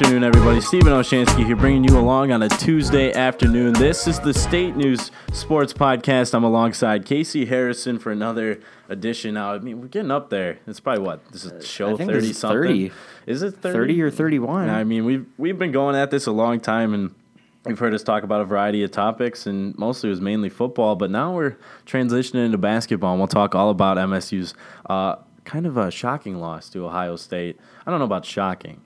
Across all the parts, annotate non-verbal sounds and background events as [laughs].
Good afternoon, everybody. Stephen Olschanski here, bringing you along on a Tuesday afternoon. This is the State News Sports Podcast. I'm alongside Casey Harrison for another edition. Now, I mean, we're getting up there. It's probably what this is show thirty something. 30. Is it 30? 30 or 31. I mean, we've we've been going at this a long time, and you've heard us talk about a variety of topics, and mostly it was mainly football. But now we're transitioning into basketball, and we'll talk all about MSU's uh, kind of a shocking loss to Ohio State. I don't know about shocking.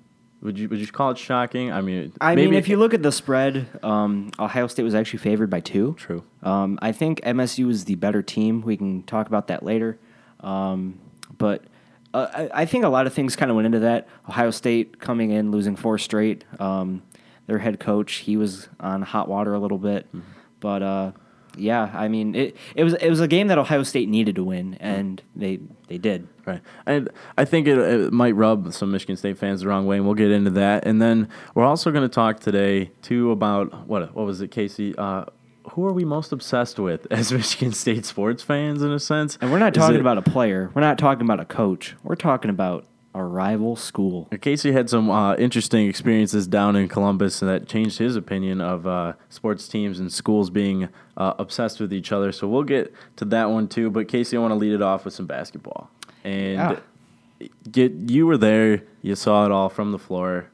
Would you would you call it shocking? I mean, I maybe mean, if you look at the spread, um, Ohio State was actually favored by two. true. Um, I think MSU is the better team. We can talk about that later. Um, but uh, I, I think a lot of things kind of went into that. Ohio State coming in, losing four straight. Um, their head coach, he was on hot water a little bit. Mm-hmm. But uh, yeah, I mean, it, it was it was a game that Ohio State needed to win, and they they did. Right. And I think it, it might rub some Michigan State fans the wrong way, and we'll get into that. And then we're also going to talk today, too, about what what was it, Casey? Uh, who are we most obsessed with [laughs] as Michigan State sports fans, in a sense? And we're not talking it- about a player. We're not talking about a coach. We're talking about a rival school. Casey had some uh, interesting experiences down in Columbus, that changed his opinion of uh, sports teams and schools being uh, obsessed with each other. So we'll get to that one too. But Casey, I want to lead it off with some basketball. And Yeah. get you were there, you saw it all from the floor.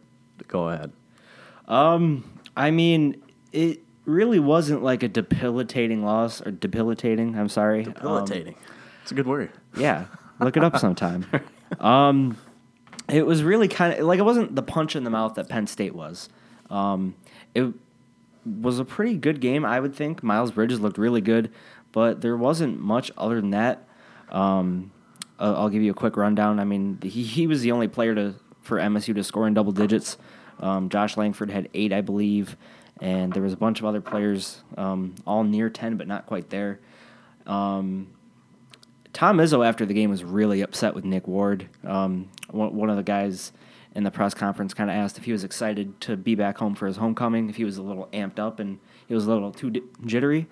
Go ahead. Um, I mean, it really wasn't like a debilitating loss or debilitating. I'm sorry. Um, Debilitating. it's a good word. yeah, look it up sometime. [laughs] um, it was really kind of like it wasn't the punch in the mouth that Penn State was. Um, it was a pretty good game, I would think. Miles Bridges looked really good, but there wasn't much other than that. Um, I'll give you a quick rundown. I mean, he, he was the only player to for MSU to score in double digits. Um, Josh Langford had eight, I believe, and there was a bunch of other players, um, all near ten, but not quite there. Um, Tom Izzo after the game was really upset with Nick Ward. Um, one, of the guys in the press conference kind of asked if he was excited to be back home for his homecoming, if he was a little amped up and he was a little too jittery.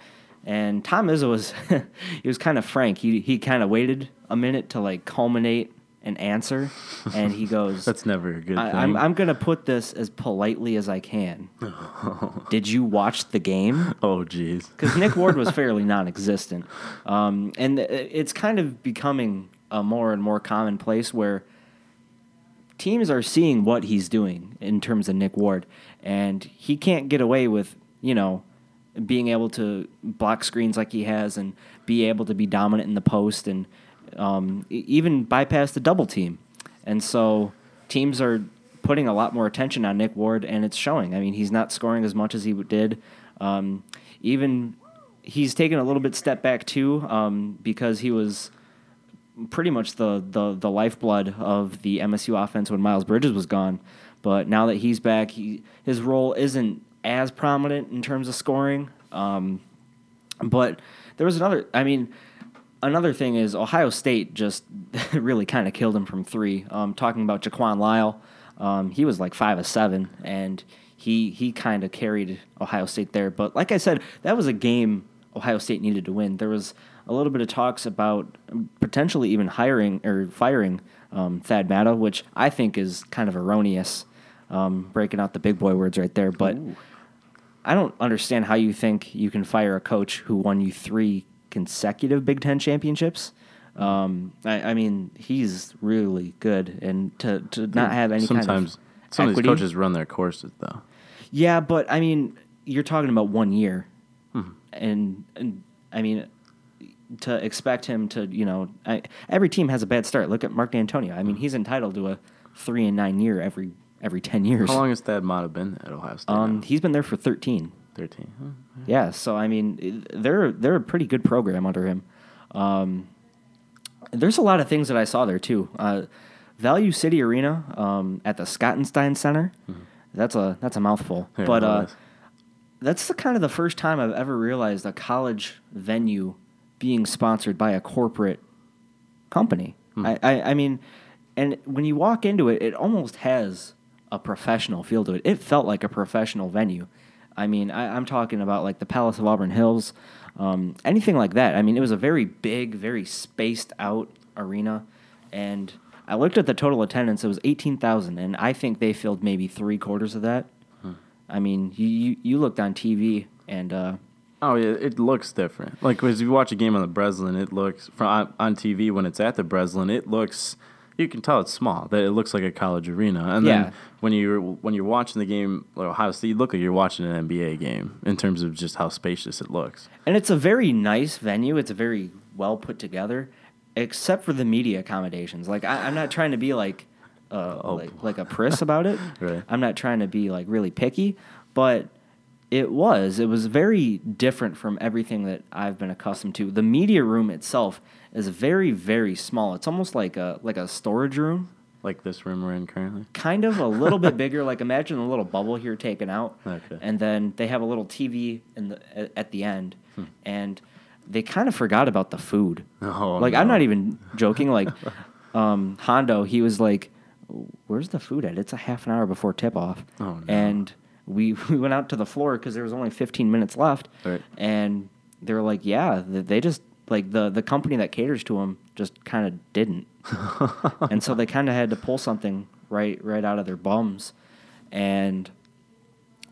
And Tom Izzo was [laughs] he was kind of frank. He he kind of waited a minute to like culminate an answer, and he goes, [laughs] That's never a good I, thing. I'm, I'm going to put this as politely as I can. [laughs] Did you watch the game? oh, jeez. because Nick Ward was [laughs] fairly non-existent, um, and it's kind of becoming a more and more commonplace where teams are seeing what he's doing in terms of Nick Ward, and he can't get away with you know being able to block screens like he has and be able to be dominant in the post and um, even bypass the double team, and so teams are putting a lot more attention on Nick Ward, and it's showing. I mean, he's not scoring as much as he did. Um, even he's taken a little bit step back too um, because he was pretty much the, the the lifeblood of the MSU offense when Miles Bridges was gone. But now that he's back, he, his role isn't as prominent in terms of scoring. Um, but there was another. I mean, another thing is Ohio State just [laughs] really kind of killed him from three. Um, talking about JaQuan Lyle, um, he was like five of seven, and he he kind of carried Ohio State there. But like I said, that was a game Ohio State needed to win. There was a little bit of talks about potentially even hiring or firing um, Thad Matta, which I think is kind of erroneous. Um, breaking out the big boy words right there, but. I don't understand how you think you can fire a coach who won you three consecutive Big Ten championships. Um, I, I mean, he's really good, and to, to not have any Sometimes kind of some of these coaches run their courses, though. yeah, but I mean, you're talking about one year, Mm-hmm. and and I mean, to expect him to, you know, I, every team has a bad start. Look at Mark Dantonio. I mean, he's entitled to a three and nine year every every ten years. How long has Thad Matta been at Ohio State? Um, now? he's been there for thirteen. 13. Huh? Yeah, so I mean, they're they're a pretty good program under him. Um, there's a lot of things that I saw there too. Uh, Value City Arena um, at the Schottenstein Center. That's a that's a mouthful, Yeah, but uh, that's the kind of the first time I've ever realized a college venue being sponsored by a corporate company. I, I, I mean, and when you walk into it, it almost has a professional feel to it. It felt like a professional venue. I mean, I, I'm talking about like the Palace of Auburn Hills, um, anything like that. I mean, it was a very big, very spaced out arena, and I looked at the total attendance; it was eighteen thousand, and I think they filled maybe three quarters of that. I mean, you, you you looked on TV, and uh, Oh yeah, it looks different. Like as you watch a game on the Breslin, it looks from on, on TV when it's at the Breslin, it looks you can tell it's small. That it looks like a college arena. And Yeah. then when you're when you're watching the game, like Ohio State, you look like you're watching an NBA game in terms of just how spacious it looks. and it's a very nice venue. It's a very well put together, except for the media accommodations. Like I, I'm not trying to be like uh, like like a priss about it. [laughs] Right. I'm not trying to be like really picky, but it was it was very different from everything that I've been accustomed to. The media room itself is very very small. It's almost like a like a storage room. Like this room we're in currently. kind of a little bit [laughs] bigger. Like imagine a little bubble here taken out, Okay. and then they have a little TV in the at, the end, Hmm. and they kind of forgot about the food. Oh, like I'm not even joking. Like [laughs] um, Hondo, he was like, "Where's the food at? It's a half an hour before tip off." Oh, no. And we [laughs] we went out to the floor because there was only 15 minutes left, Right. and they were like, "Yeah, they just." Like the, the company that caters to them just kind of didn't, [laughs] and so they kind of had to pull something right right out of their bums, and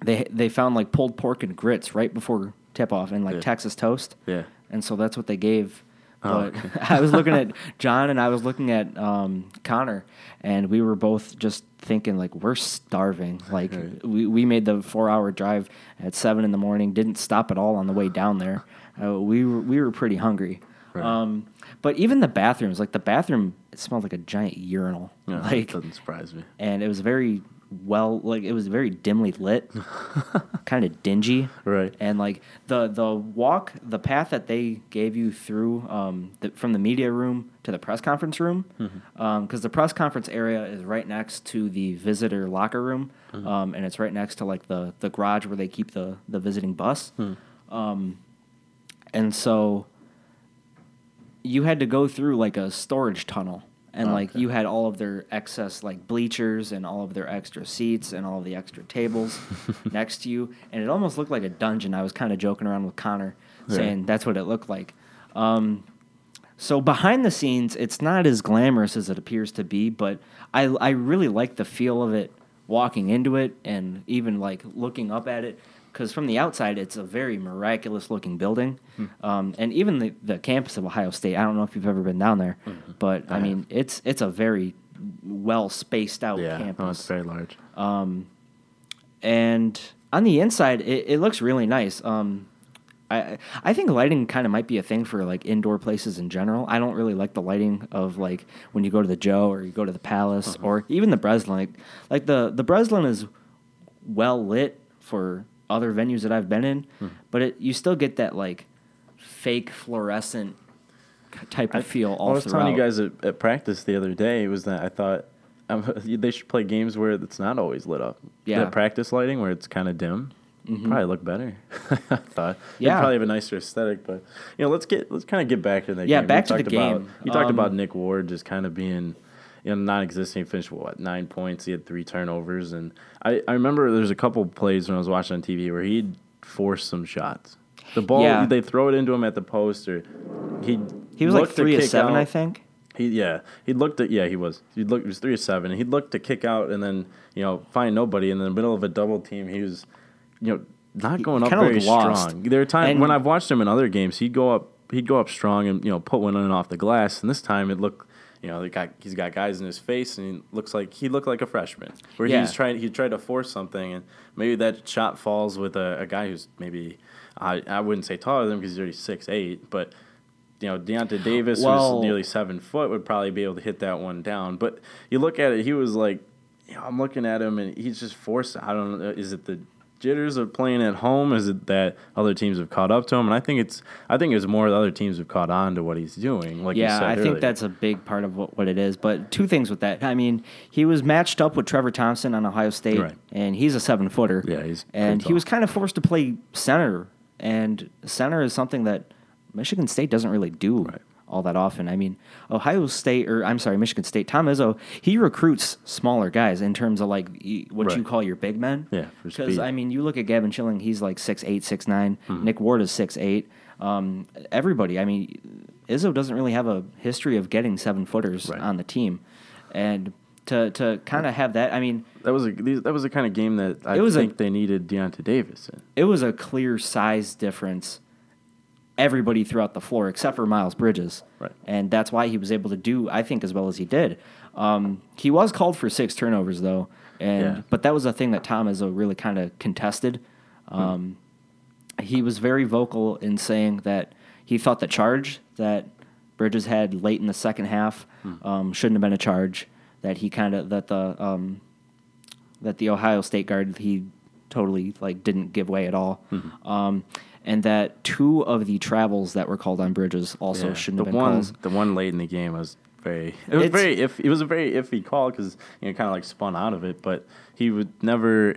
they they found like pulled pork and grits right before tip off and like Yeah. Texas toast, Yeah. and so that's what they gave. Oh, But [laughs] I was looking at [laughs] John and I was looking at um, Connor, and we were both just thinking like we're starving. Like Right. we, we made the four hour drive at seven in the morning, didn't stop at all on the way down there. Uh, we were we were pretty hungry. Right. Um, but even the bathrooms, like the bathroom, it smelled like a giant urinal. Yeah, like doesn't surprise me. and it was very well like it was very dimly lit [laughs] kind of dingy Right. and like the the walk the path that they gave you through um, the, from the media room to the press conference room because Mm-hmm. the press conference area is right next to the visitor locker room Mm-hmm. um, and it's right next to like the the garage where they keep the the visiting bus Hmm. um, and so you had to go through like a storage tunnel. And like Okay. you had all of their excess like bleachers and all of their extra seats and all of the extra tables [laughs] next to you. And it almost looked like a dungeon. I was kind of joking around with connor Right. saying that's what it looked like. Um, so behind the scenes it's not as glamorous as it appears to be but i, I really like the feel of it walking into it and even like looking up at it because from the outside it's a very miraculous looking building um, and even the, the campus of ohio state i don't know if you've ever been down there but i, I mean it's it's a very well spaced out Yeah. campus No, it's very large. um, and on the inside it, it looks really nice um, I, I think lighting kind of might be a thing for like indoor places in general. I don't really like the lighting of like when you go to the Joe or you go to the Palace or even the Breslin. Like, like the the Breslin is well lit for other venues that I've been in, but it you still get that like fake fluorescent type of feel all I was throughout. telling you guys at, at practice the other day was that I thought um, [laughs] they should play games where it's not always lit up. Yeah. The practice lighting where it's kind of dim. Probably look better. [laughs] I thought. Yeah. It'd probably have a nicer aesthetic, but you know, let's get let's kind of get back to that. Yeah, game. back We to the talked about- game. You talked Um, about Nick Ward just kind of being. You know, non-existing. He finished what nine points. He had three turnovers, and I, I remember there's a couple plays when I was watching on TV where he'd force some shots. The ball, Yeah. they throw it into him at the post, or he he was like three of seven, I think. he yeah he looked at yeah he was he looked he was three or seven he'd look to kick out and then you know find nobody in the middle of a double team he was you know not going up very strong. There are times And- when I've watched him in other games he'd go up he'd go up strong and you know put one in off the glass and this time it looked you know guy he's got guys in his face and he looks like he looked like a freshman where Yeah. he's trying he tried to force something and maybe that shot falls with a, a guy who's maybe I, I wouldn't say taller than him because he's already six eight but you know, Deyonta Davis, Well- who's nearly seven foot, would probably be able to hit that one down. But you look at it, he was like, you know, I'm looking at him and he's just forced. I don't know. Is it the jitters of playing at home? Is it that other teams have caught up to him? And I think it's, I think it's more the other teams have caught on to what he's doing. Like you yeah, I think that's a big part of what, what it is. But two things with that. I mean, he was matched up with Trevor Thompson on Ohio State, Right. and he's a seven footer. Yeah, he's and he was kind of forced to play center, and center is something that Michigan State doesn't really do Right. All that often. I mean, Ohio State, or I'm sorry, Michigan State. Tom Izzo, he recruits smaller guys in terms of like what you call your big men. Yeah, because. I mean, you look at Gavin Schilling, he's like six eight, six nine. Mm-hmm. Nick Ward is six eight. Um, everybody, I mean, Izzo doesn't really have a history of getting seven footers Right. on the team, and to to kind of have that. I mean, That was a that was the kind of game that I was a- think they needed Deyonta Davis in. it was a clear size difference. Everybody throughout the floor except for Miles Bridges, Right. and that's why he was able to do, I think, as well as he did. Um, he was called for six turnovers though, and Yeah. but that was a thing that Tom Izzo really kind of contested. Um, He was very vocal in saying that he thought the charge that Bridges had late in the second half um, shouldn't have been a charge. That he kind of that the um, that the Ohio State guard he totally like didn't give way at all, um, and that two of the travels that were called on Bridges also Yeah. shouldn't the have been one calls. the one late in the game was very it was It's- very if it was a very iffy call because you know kind of like spun out of it, but he would never.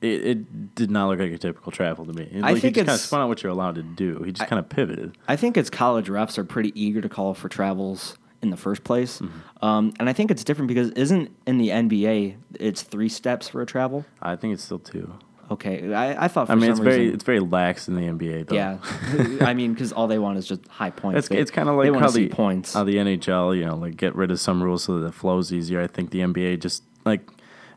It, it did not look like a typical travel to me. It, I like, think he just kind of spun out what you're allowed to do. He just kind of pivoted. I think it's college refs are pretty eager to call for travels in the first place, Mm-hmm. um, and I think it's different because isn't in the NBA it's three steps for a travel? I think it's still two. Okay, I, I thought. For I mean, it's very reason- it's very lax in the NBA though. yeah. [laughs] I mean, because all they want is just high points. It's, They- it's kind of like how the points. how the NHL, you know, like get rid of some rules so that it flows easier. I think the NBA just like,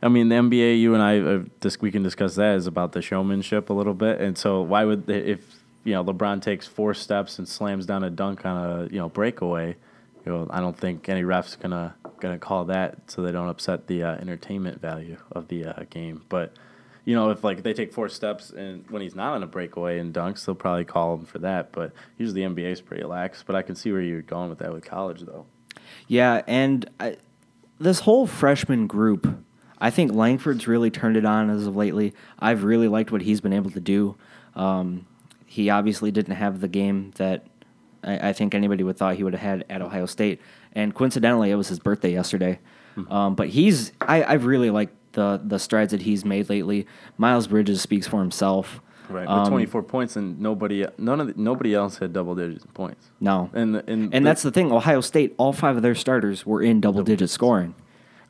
I mean, the NBA, you and I, uh, this we can discuss that is about the showmanship a little bit. And so, why would they, if you know LeBron takes four steps and slams down a dunk on a you know breakaway, you know, I don't think any refs gonna gonna call that so they don't upset the uh, entertainment value of the uh, game. But you know, if like they take four steps and when he's not on a breakaway and dunks, they'll probably call him for that. But usually the NBA is pretty lax. But I can see where you're going with that with college, though. Yeah, and I, this whole freshman group, I think Langford's really turned it on as of lately. I've really liked what he's been able to do. Um, he obviously didn't have the game that I, I think anybody would thought he would have had at Ohio State, and coincidentally, it was his birthday yesterday. Um, but he's I, I've really liked the the strides that he's made lately. Miles Bridges speaks for himself. Right, with Um, 24 points and nobody, none of the, nobody else had double digit points. No, And the- and, and that's the thing. Ohio State, all five of their starters were in double digit scoring.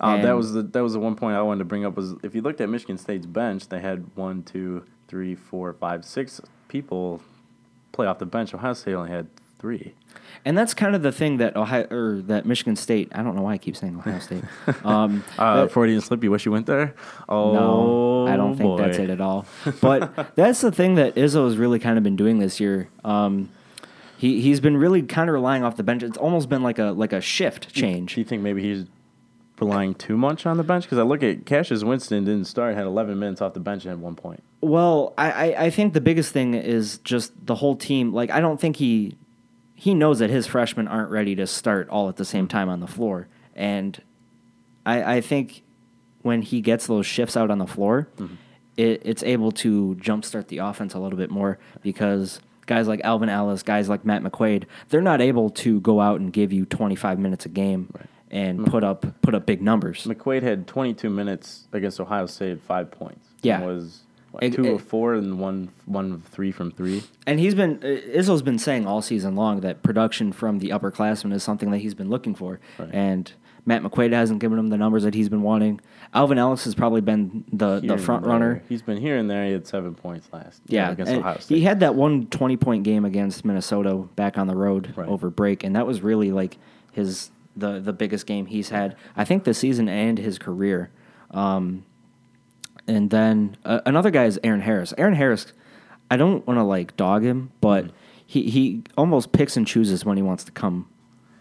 Uh, that was the that was the one point I wanted to bring up was if you looked at Michigan State's bench, they had one, two, three, four, five, six people play off the bench. Ohio State only had three. And that's kind of the thing that Ohio or that Michigan State. I don't know why I keep saying Ohio State. [laughs] Um, Uh, Freudian slip. You wish you went there. Oh, no, I don't think that's it at all. But [laughs] that's the thing that Izzo has really kind of been doing this year. Um, he he's been really kind of relying off the bench. It's almost been like a like a shift change. Do you think maybe he's relying too much on the bench? Because I look at Cassius Winston didn't start, had 11 minutes off the bench had one point. Well, I, I, I think the biggest thing is just the whole team. Like, I don't think he he knows that his freshmen aren't ready to start all at the same time on the floor, and I, I think when he gets those shifts out on the floor, mm-hmm. it, it's able to jumpstart the offense a little bit more because guys like Alvin Ellis, guys like Matt McQuaid, they're not able to go out and give you 25 minutes a game and hmm. put up put up big numbers. McQuaid had 22 minutes against Ohio State, five points. Yeah. Was It- two it- of four and one one of three from three. And he's been uh, Izzo's been saying all season long that production from the upperclassmen is something that he's been looking for. Right. And Matt McQuaid hasn't given him the numbers that he's been wanting. Alvin Ellis has probably been the, Here the front runner. He's been here and there. He had seven points last. Yeah, against and Ohio State. he had that one 20 point game against Minnesota back on the road Right. over break, and that was really like his the the biggest game he's had I think this season and his career. Um, and then uh, another guy is Eron Harris. Eron Harris, I don't want to like dog him, but Mm-hmm. he he almost picks and chooses when he wants to come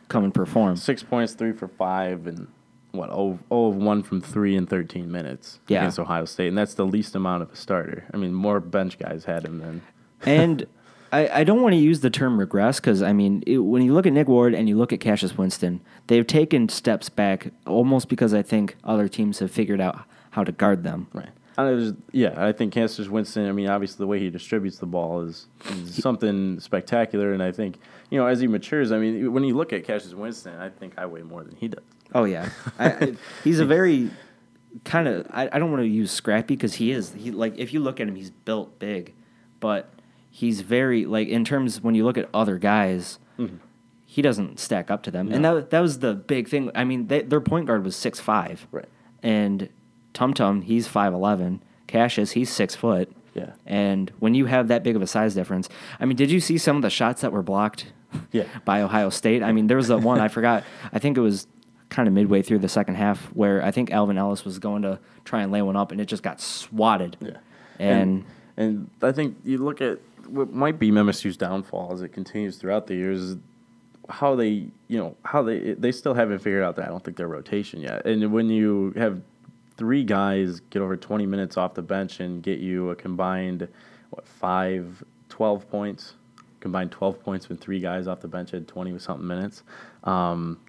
come and perform. six points, three for five, and what? Oh, oh of one from three in 13 minutes Yeah. against Ohio State, and that's the least amount of a starter. I mean, more bench guys had him than. and I, I don't want to use the term regress because I mean it, when you look at Nick Ward and you look at Cassius Winston, they've taken steps back almost because I think other teams have figured out how to guard them. Right. I was, yeah, I think Cassius Winston. I mean, obviously the way he distributes the ball is, is something spectacular, and I think you know as he matures. I mean, when you look at Cassius Winston, I think I weigh more than he does. Oh yeah, [laughs] I, I, he's a very kind of I, I don't want to use scrappy because he is he like if you look at him he's built big, but he's very like in terms when you look at other guys. Mm-hmm. He doesn't stack up to them, and that that was the big thing. I mean, they, their point guard was six five, Right. and Tum Tum, he's five eleven. Cassius, he's six foot. Yeah. And when you have that big of a size difference, I mean, did you see some of the shots that were blocked? Yeah. [laughs] By Ohio State. I mean, there was that one I forgot. I think it was kind of midway through the second half where I think Alvin Ellis was going to try and lay one up and it just got swatted. Yeah. And, And I think you look at what might be MSU's downfall as it continues throughout the years is how they, you know, how they they still haven't figured out that I don't think their rotation yet. And when you have three guys get over 20 minutes off the bench and get you a combined what 5 12 points, combined 12 points with three guys off the bench at 20 something minutes. Um,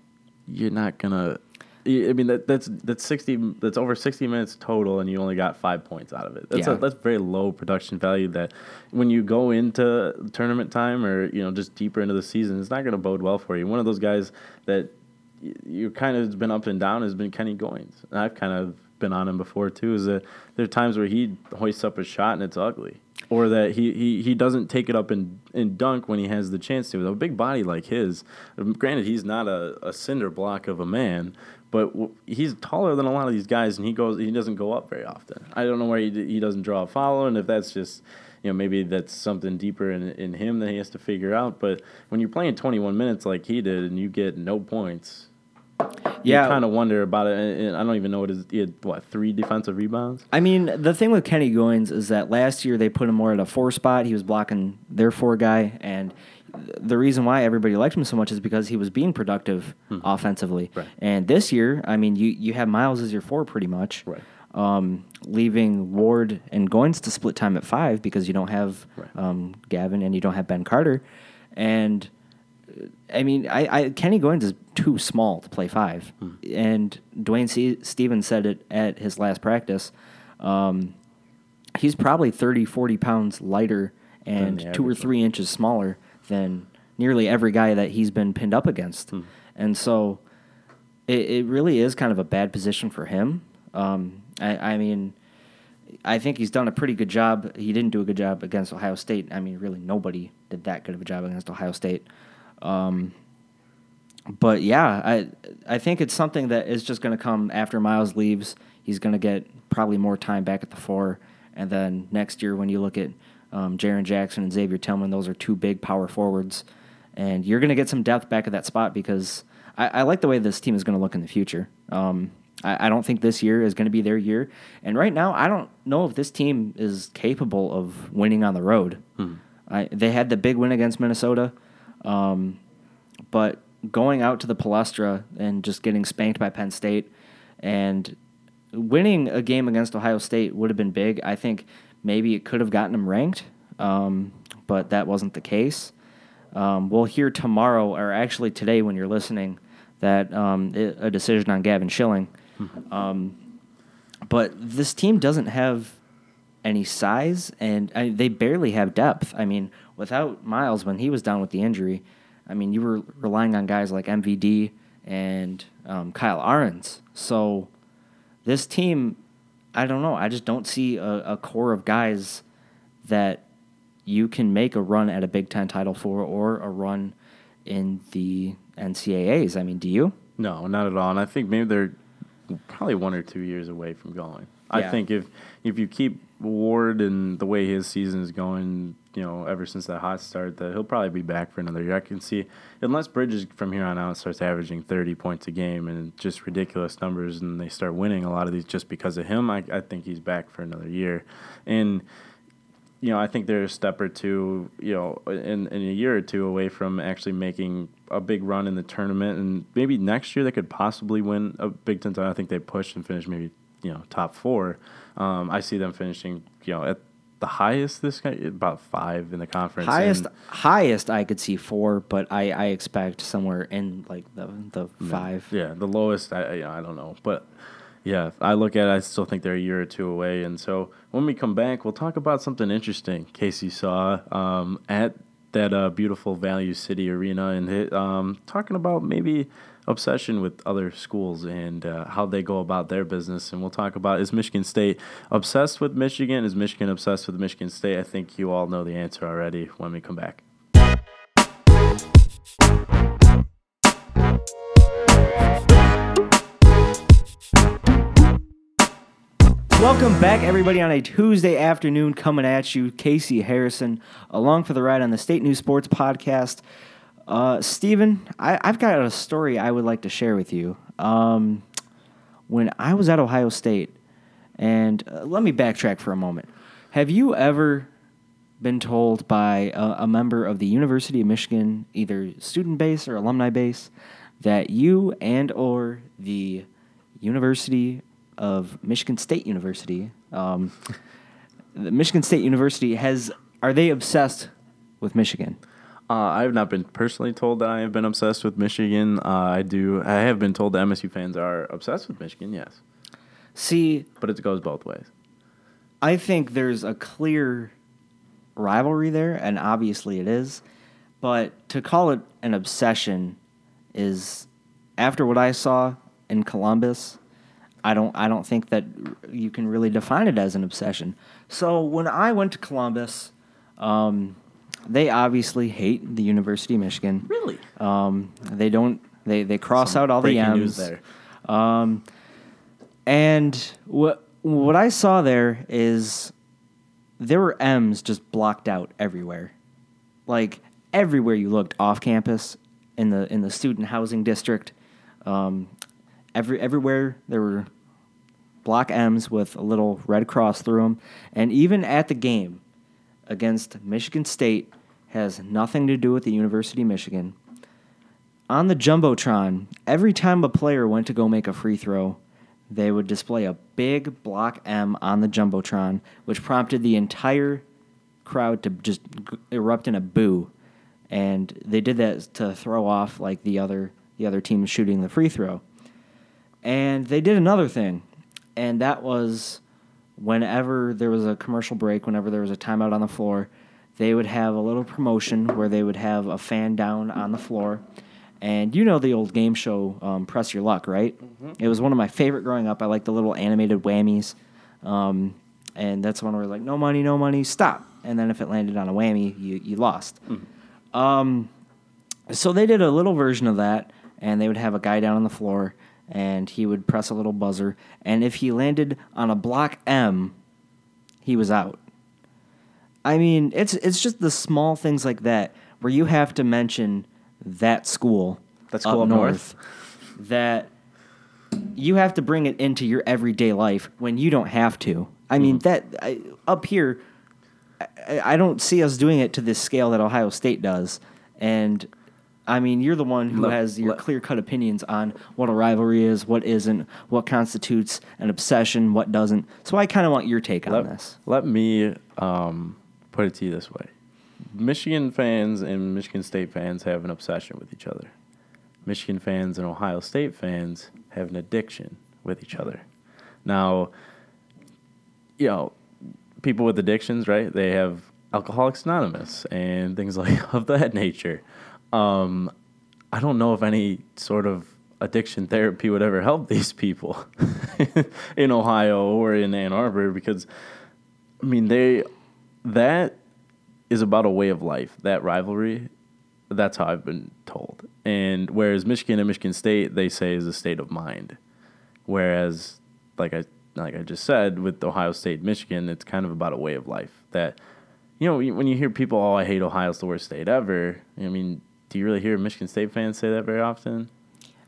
you're not going to I mean that that's that's sixty that's over sixty minutes total, and you only got five points out of it. That's Yeah. a, that's very low production value. That when you go into tournament time or you know just deeper into the season, it's not going to bode well for you. One of those guys that you kind of been up and down has been Kenny Goins, and I've kind of been on him before too. Is that there are times where he hoists up a shot and it's ugly, or that he, he, he doesn't take it up and, and dunk when he has the chance to. With a big body like his, um, granted he's not a, a cinder block of a man, but he's taller than a lot of these guys, and he goes he doesn't go up very often. I don't know why he, he doesn't draw a foul, and if that's just you know maybe that's something deeper in in him that he has to figure out. But when you're playing 21 minutes like he did, and you get no points, Yeah. you kind of wonder about it. And, and I don't even know what his he had what three defensive rebounds. I mean, the thing with Kenny Goins is that last year they put him more at a four spot. He was blocking their four guy, and the reason why everybody liked him so much is because he was being productive offensively. Hmm. Right. And this year, I mean, you you have Miles as your four pretty much, Right. um, leaving Ward and Goins to split time at five because you don't have Right. um, Gavin and you don't have Ben Carter, and I mean, I, I Kenny Goins is too small to play five, Hmm. and Dwayne C- Stephens said it at his last practice. Um, he's probably 30, 40 pounds lighter and two or three inches smaller than nearly every guy that he's been pinned up against, Hmm. and so it, it really is kind of a bad position for him. Um, I, I mean. I think he's done a pretty good job. He didn't do a good job against Ohio State. I mean, really, nobody did that good of a job against Ohio State. Um, but yeah, I I think it's something that is just going to come after Miles leaves. He's going to get probably more time back at the four, and then next year when you look at um, Jaren Jackson and Xavier Tillman, those are two big power forwards, and you're going to get some depth back at that spot because I, I like the way this team is going to look in the future. Um, I, I don't think this year is going to be their year, and right now I don't know if this team is capable of winning on the road. I, they had the big win against Minnesota. Um, but going out to the Palestra and just getting spanked by Penn State and winning a game against Ohio State would have been big. I think maybe it could have gotten them ranked, um, but that wasn't the case. Um, we'll hear tomorrow, or actually today when you're listening, that um, i- a decision on Gavin Schilling. Um, but this team doesn't have any size, and I, they barely have depth. I mean, without Miles, when he was down with the injury, I mean, you were relying on guys like MVD and um, Kyle Ahrens. So this team, I don't know. I just don't see a, a core of guys that you can make a run at a Big Ten title for or a run in the NCAAs. I mean, do you? No, not at all. And I think maybe they're probably one or two years away from going. I think if if you keep Ward and the way his season is going, you know, ever since that hot start, that he'll probably be back for another year. I can see unless Bridges from here on out starts averaging thirty points a game and just ridiculous numbers, and they start winning a lot of these just because of him. I, I think he's back for another year, and you know, I think they're a step or two, you know, in, in a year or two away from actually making a big run in the tournament. And maybe next year they could possibly win a Big Ten title. I think they pushed and finished maybe, you know, top four. Um, I see them finishing, you know, at the highest this guy, about five in the conference. Highest, And- highest I could see four, but I, I expect somewhere in like the the five. Yeah, the lowest, I, I I don't know, but yeah, I look at it, I still think they're a year or two away. And so when we come back, we'll talk about something interesting. Casey saw um, at that uh, beautiful Value City Arena and um, talking about maybe obsession with other schools and uh, how they go about their business. And we'll talk about is Michigan State obsessed with Michigan? Is Michigan obsessed with Michigan State? I think you all know the answer already when we come back. Welcome back, everybody, on a Tuesday afternoon. Coming at you, Casey Harrison, along for the ride on the State News Sports Podcast. Uh, Stephen, I, I've got a story I would like to share with you. Um, when I was at Ohio State, and uh, let me backtrack for a moment. Have you ever been told by a, a member of the University of Michigan, either student base or alumni base, that you and or the University of Michigan State University, um, the Michigan State University has are they obsessed with Michigan? Uh, I have not been personally told that I have been obsessed with Michigan. Uh, I do. I have been told that MSU fans are obsessed with Michigan. Yes, See, but it goes both ways. I think there's a clear rivalry there, and obviously it is. But to call it an obsession is, after what I saw in Columbus, I don't I don't think that you can really define it as an obsession. So when I went to Columbus, um, they obviously hate the University of Michigan. Really? Um, they don't. They they cross Some out all the M's. news there. Um, and what what I saw there is there were M's just blocked out everywhere, like everywhere you looked off campus in the in the student housing district. Um, every everywhere there were block M's with a little red cross through them, and even at the game against Michigan State has nothing to do with the University of Michigan on the jumbotron, every time a player went to go make a free throw, they would display a big block M on the jumbotron, which prompted the entire crowd to just erupt in a boo. And they did that to throw off like the other the other team shooting the free throw. And they did another thing, and that was whenever there was a commercial break, whenever there was a timeout on the floor, they would have a little promotion where they would have a fan down on the floor. And you know the old game show, um, Press Your Luck, right? It was one of my favorite growing up. I like the little animated whammies. Um, and that's one where like, no money, no money, stop. And then if it landed on a whammy, you, you lost. Um, so they did a little version of that, and they would have a guy down on the floor, and he would press a little buzzer, and if he landed on a block M, he was out. I mean, it's it's just the small things like that where you have to mention that school, That school up north? that you have to bring it into your everyday life when you don't have to. I mean, Mm-hmm. that I, up here, I, I don't see us doing it to this scale that Ohio State does. And I mean, you're the one who Let- has your clear cut opinions on what a rivalry is, what isn't, what constitutes an obsession, what doesn't. So I kind of want your take on Let, this. let me um, put it to you this way: Michigan fans and Michigan State fans have an obsession with each other. Michigan fans and Ohio State fans have an addiction with each other. Now, you know, people with addictions, right? They have Alcoholics Anonymous and things [laughs] like of that nature. Um, I don't know if any sort of addiction therapy would ever help these people [laughs] in Ohio or in Ann Arbor because, I mean, they that is about a way of life. That rivalry, that's how I've been told. And whereas Michigan and Michigan State, they say is a state of mind. Whereas, like I like I just said, with Ohio State, Michigan, it's kind of about a way of life. That you know, when you hear people, "Oh, I hate Ohio's the worst state ever," I mean, do you really hear Michigan State fans say that very often?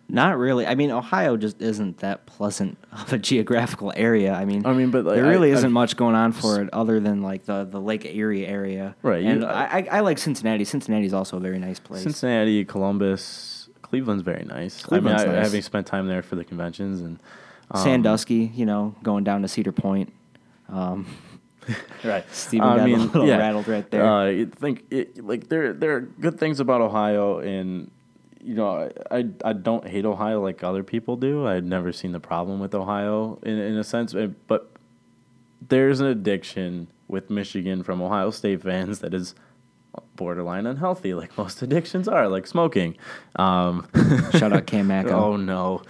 Not really. I mean, Ohio just isn't that pleasant of a geographical area. I mean, I mean, but, like, there really I- isn't I've- much going on for it other than like the, the Lake Erie area. Right, you- And I, I, I like Cincinnati. Cincinnati's also a very nice place. Cincinnati, Columbus, Cleveland's very nice. Cleveland's I mean, I, nice. having spent time there for the conventions and um, Sandusky, you know, going down to Cedar Point. Um, [laughs] right. Stephen got a little rattled right there. Uh, you think it, like there there are good things about Ohio, and you know I, I I don't hate Ohio like other people do. I've never seen the problem with Ohio in in a sense, eh, but there's an addiction with Michigan from Ohio State fans [laughs] that is borderline unhealthy, like most [laughs] addictions are, like smoking. Um, Shout out Cam [laughs] Macko. Oh no.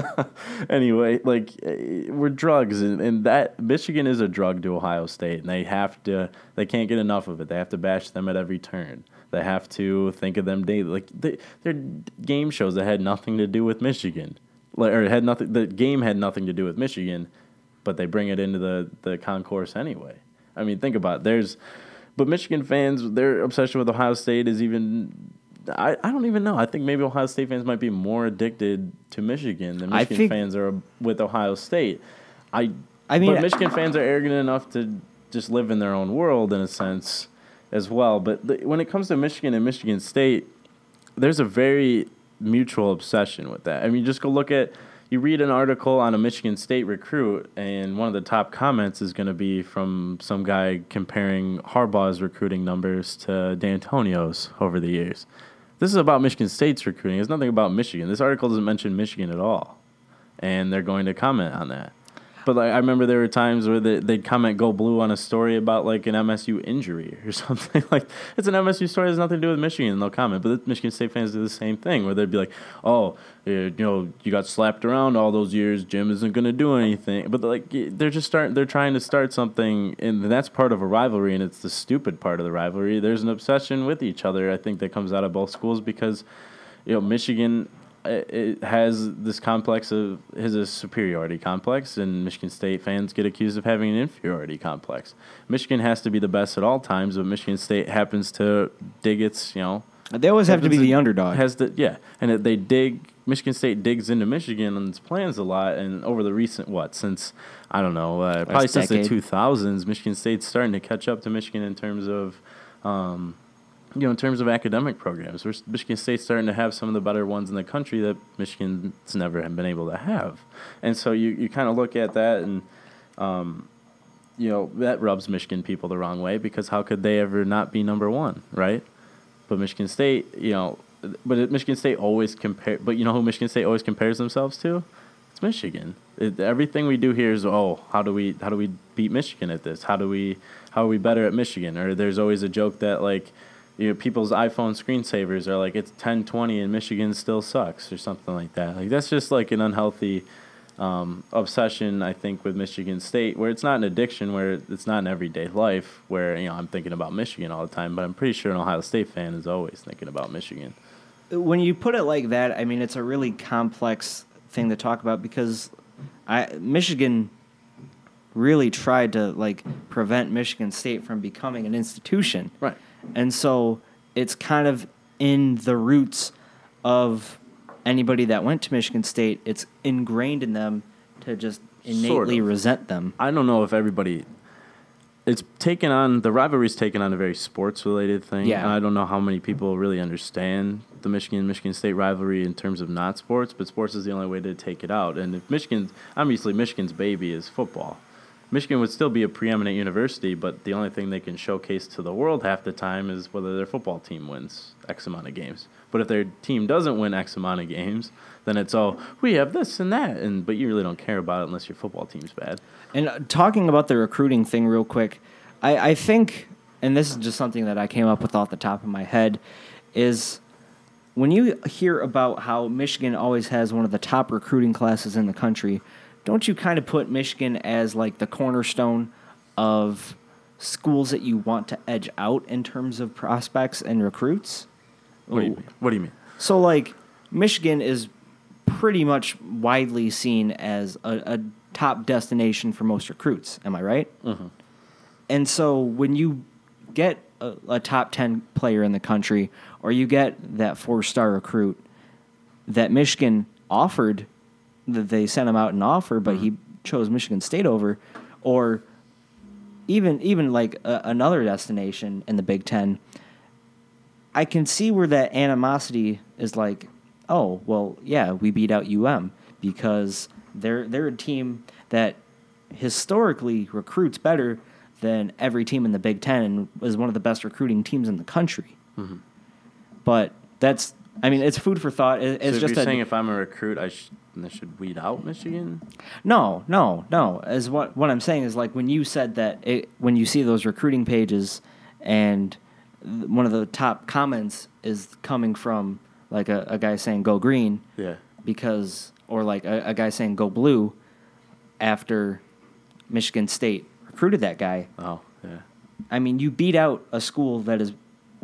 [laughs] anyway, like eh, we're drugs, and, and that Michigan is a drug to Ohio State, and they have to. They can't get enough of it. They have to bash them at every turn. They have to think of them daily. Like they, they're game shows that had nothing to do with Michigan, like, or had nothing. The game had nothing to do with Michigan, but they bring it into the the concourse anyway. I mean, think about it. There's, but Michigan fans, their obsession with Ohio State is even I, I don't even know. I think maybe Ohio State fans might be more addicted to Michigan than I Michigan think- fans are with Ohio State. I I mean, but Michigan fans are arrogant enough to just live in their own world in a sense as well. But the, when it comes to Michigan and Michigan State, there's a very mutual obsession with that. I mean, just go look at you read an article on a Michigan State recruit, and one of the top comments is going to be from some guy comparing Harbaugh's recruiting numbers to Dantonio's over the years. This is about Michigan State's recruiting. It's nothing about Michigan. This article doesn't mention Michigan at all, and they're going to comment on that. But like, I remember there were times where they, they'd comment "Go Blue" on a story about like an MSU injury [laughs] or something. [laughs] like it's an MSU story that has nothing to do with Michigan, and they'll comment. But the Michigan State fans do the same thing, where they'd be like, "Oh, eh, you know, you got slapped around all those years. Jim isn't going to do anything." But like they're just starting. They're trying to start something, and that's part of a rivalry, and it's the stupid part of the rivalry. There's an obsession with each other. I think that comes out of both schools because, you know, Michigan it has this complex of has a superiority complex, and Michigan State fans get accused of having an inferiority complex. Michigan has to be the best at all times, but Michigan State happens to dig its you know they always have to be the underdog. has the yeah, and it, they dig Michigan State digs into Michigan and its plans a lot, and over the recent what since I don't know uh, probably since decade. the two thousands, Michigan State's starting to catch up to Michigan in terms of. Um, you know, in terms of academic programs, where Michigan State's starting to have some of the better ones in the country that Michigan's never been able to have, and so you, you kind of look at that and, um, you know, that rubs Michigan people the wrong way because how could they ever not be number one, right? But Michigan State, you know, but Michigan State always compare. But you know who Michigan State always compares themselves to? It's Michigan. It, everything we do here is oh, how do we how do we beat Michigan at this? How do we how are we better at Michigan? Or there's always a joke that like. You know, people's iPhone screensavers are like it's 1020 and Michigan still sucks or something like that. Like that's just like an unhealthy um, obsession, I think, with Michigan State, where it's not an addiction, where it's not an everyday life, where you know I'm thinking about Michigan all the time, but I'm pretty sure an Ohio State fan is always thinking about Michigan. when you put it like that, I mean, it's a really complex thing to talk about because I Michigan really tried to like prevent Michigan State from becoming an institution. Right. And so it's kind of in the roots of anybody that went to Michigan State. It's ingrained in them to just innately Sort of. resent them. I don't know if everybody. It's taken on the rivalry's taken on a very sports related thing. Yeah. I don't know how many people really understand the Michigan Michigan State rivalry in terms of not sports, but sports is the only way to take it out. And if Michigan, obviously Michigan's baby is football. Michigan would still be a preeminent university, but the only thing they can showcase to the world half the time is whether their football team wins X amount of games. But if their team doesn't win X amount of games, then it's all we have this and that, and but you really don't care about it unless your football team's bad. And uh, talking about the recruiting thing real quick, I, I think, and this is just something that I came up with off the top of my head, is when you hear about how Michigan always has one of the top recruiting classes in the country, don't you kind of put Michigan as like the cornerstone of schools that you want to edge out in terms of prospects and recruits? What do you mean? What do you mean? So, like, Michigan is pretty much widely seen as a, a top destination for most recruits. Am I right? Mhm. And so, when you get a, a top 10 player in the country, or you get that four star recruit that Michigan offered, that they sent him out an offer, but he chose Michigan State over, or even even like a, another destination in the Big Ten, I can see where that animosity is like, oh, well, yeah, we beat out UM because they're they're a team that historically recruits better than every team in the Big Ten and is one of the best recruiting teams in the country. But that's, I mean, it's food for thought. It- It's so just you're a, saying if I'm a recruit, I, sh- I should weed out Michigan. No, no, no. As what what I'm saying is like when you said that it, when you see those recruiting pages, and one of the top comments is coming from like a, a guy saying "Go Green" Yeah. because, or like a, a guy saying "Go Blue" after Michigan State recruited that guy. Oh, yeah. I mean, you beat out a school that is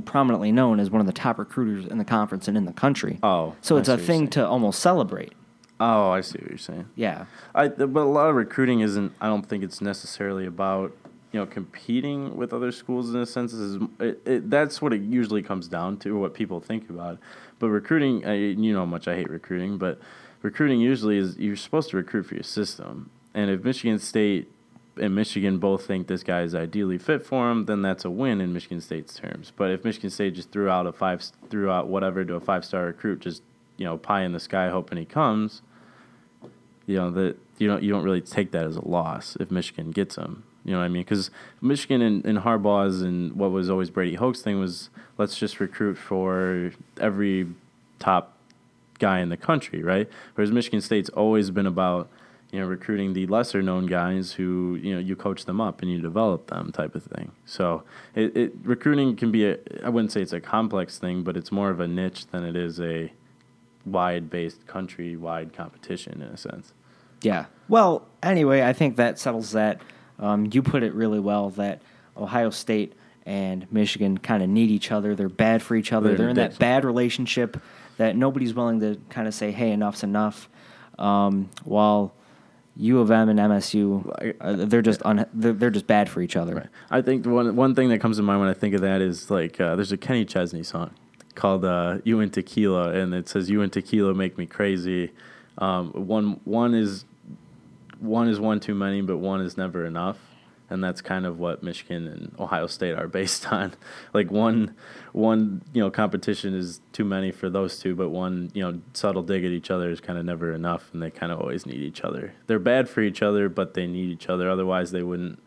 prominently known as one of the top recruiters in the conference and in the country. Oh, so it's a thing to almost celebrate. Oh, I see what you're saying. Yeah. I, but a lot of recruiting isn't. I don't think it's necessarily about you know, competing with other schools in a sense is it, it, that's what it usually comes down to, what people think about. But recruiting, I, you know how much I hate recruiting, but recruiting usually is you're supposed to recruit for your system. And if Michigan State and Michigan both think this guy is ideally fit for him, then that's a win in Michigan State's terms. But if Michigan State just threw out a five, threw out whatever to a five star recruit, just you know, pie in the sky hoping he comes, you know that you don't you don't really take that as a loss if Michigan gets him. You know what I mean? Because Michigan and, and Harbaugh's and what was always Brady Hoke's thing was let's just recruit for every top guy in the country, right? Whereas Michigan State's always been about you know recruiting the lesser known guys who you know you coach them up and you develop them type of thing. So it, it recruiting can be a I wouldn't say it's a complex thing, but it's more of a niche than it is a wide based country wide competition in a sense. Yeah. Well, anyway, I think that settles that. Um, you put it really well that Ohio State and Michigan kind of need each other. They're bad for each other. They're They're, in that bad relationship that nobody's willing to kind of say, "Hey, enough's enough." Um, while U of M and MSU, uh, they're just un- they're, they're just bad for each other. Right. I think one one thing that comes to mind when I think of that is like uh, there's a Kenny Chesney song called uh, "You and Tequila," and it says "You and Tequila make me crazy." Um, one one is one is one too many, but one is never enough, and that's kind of what Michigan and Ohio State are [laughs] based on. Like one one you know competition is too many for those two, but one you know subtle dig at each other is kind of never enough, and they kind of always need each other. They're bad for each other, but they need each other. Otherwise, they wouldn't.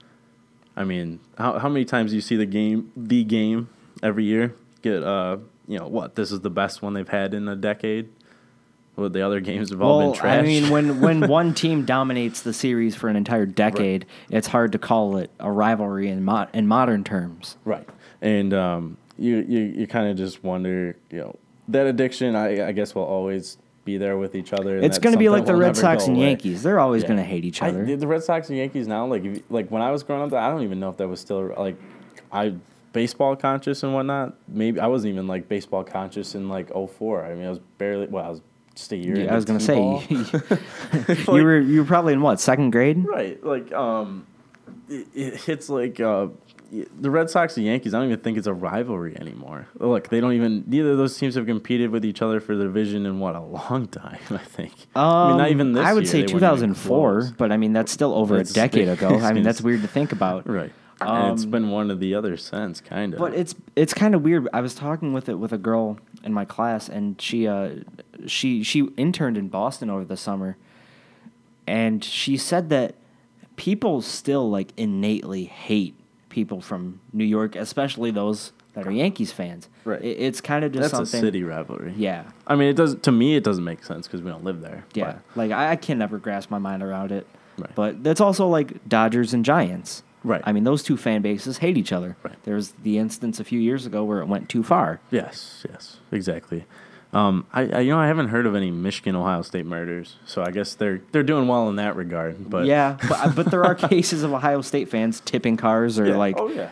I mean, how how many times do you see the game the game every year get uh you know what this is the best one they've had in a decade. Well, the other games have all Well, been trash. I mean, when when [laughs] one team dominates the series for an entire decade, it's hard to call it a rivalry in mo- in modern terms. Right. And um, you you, you kind of just wonder, you know, that addiction. I, I guess will always be there with each other. It's going to be like the Red Sox and away. Yankees. They're always Yeah. going to hate each other. the the Red Sox and Yankees now, like if, like when I was growing up, I don't even know if that was still like I baseball conscious and whatnot. Maybe I wasn't even like baseball conscious in like 04. I mean, I was barely well, I was just a year. Yeah, I was going to say T-ball. you, [laughs] [laughs] were you were probably in what second grade? Right. Like, um, it, it hits like uh, the Red Sox and Yankees. I don't even think it's a rivalry anymore. Look, they don't even. Neither of those teams have competed with each other for the division in what a long time. [laughs] I think. I mean, not even this. Um, I would year, say they weren't even 2004, but I mean that's still over That's a decade ago. I mean that's weird to think about. Right. and it's Um, been one of the other since, kind of. But it's it's kind of weird. I was talking with it with a girl in my class, and she uh, she she interned in Boston over the summer, and she said that people still like innately hate people from New York, especially those that are Yankees fans. Right. It, it's kind of just that's a city rivalry. Yeah. I mean, it does to me. It doesn't make sense because we don't live there. Yeah, like I, I can never grasp my mind around it. Right. But that's also like Dodgers and Giants. Right. I mean, those two fan bases hate each other. Right. There was the instance a few years ago where it went too far. Yes, yes, exactly. Um, I, I you know I haven't heard of any Michigan Ohio State murders, so I guess they're they're doing well in that regard. But yeah, but, but there are [laughs] cases of Ohio State fans tipping cars or Yeah. like, oh yeah,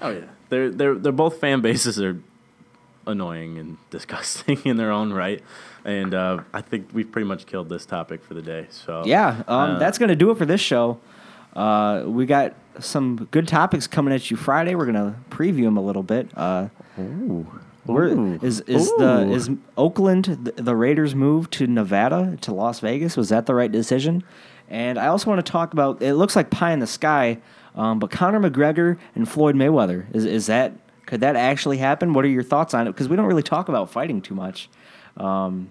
oh yeah. They're they're they're both fan bases are annoying and [laughs] disgusting in their own right, and uh, I think we've pretty much killed this topic for the day. So yeah, um, uh, that's gonna do it for this show. Uh, we got some good topics coming at you Friday. We're gonna preview them a little bit. Uh, we're, Ooh. is is the is Oakland the, Raiders move to Nevada to Las Vegas? Was that the right decision? And I also want to talk about. It looks like pie in the sky, um, but Conor McGregor and Floyd Mayweather is is that could that actually happen? What are your thoughts on it? Because we don't really talk about fighting too much. Um,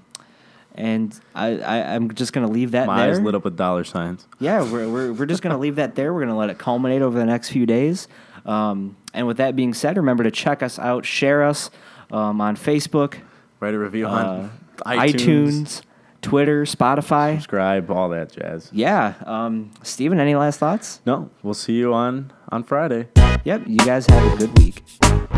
and I, I I'm just gonna leave that my there. eyes lit up with dollar signs. Yeah, we're, we're, we're just going to leave that there. We're going to let it culminate over the next few days. Um, and with that being said, remember to check us out, share us um, on Facebook, Write a review uh, on iTunes. iTunes, Twitter, Spotify. subscribe, all that jazz. Yeah. Um, Stephen, any last thoughts? No, we'll see you on on Friday. Yep. You guys have a good week.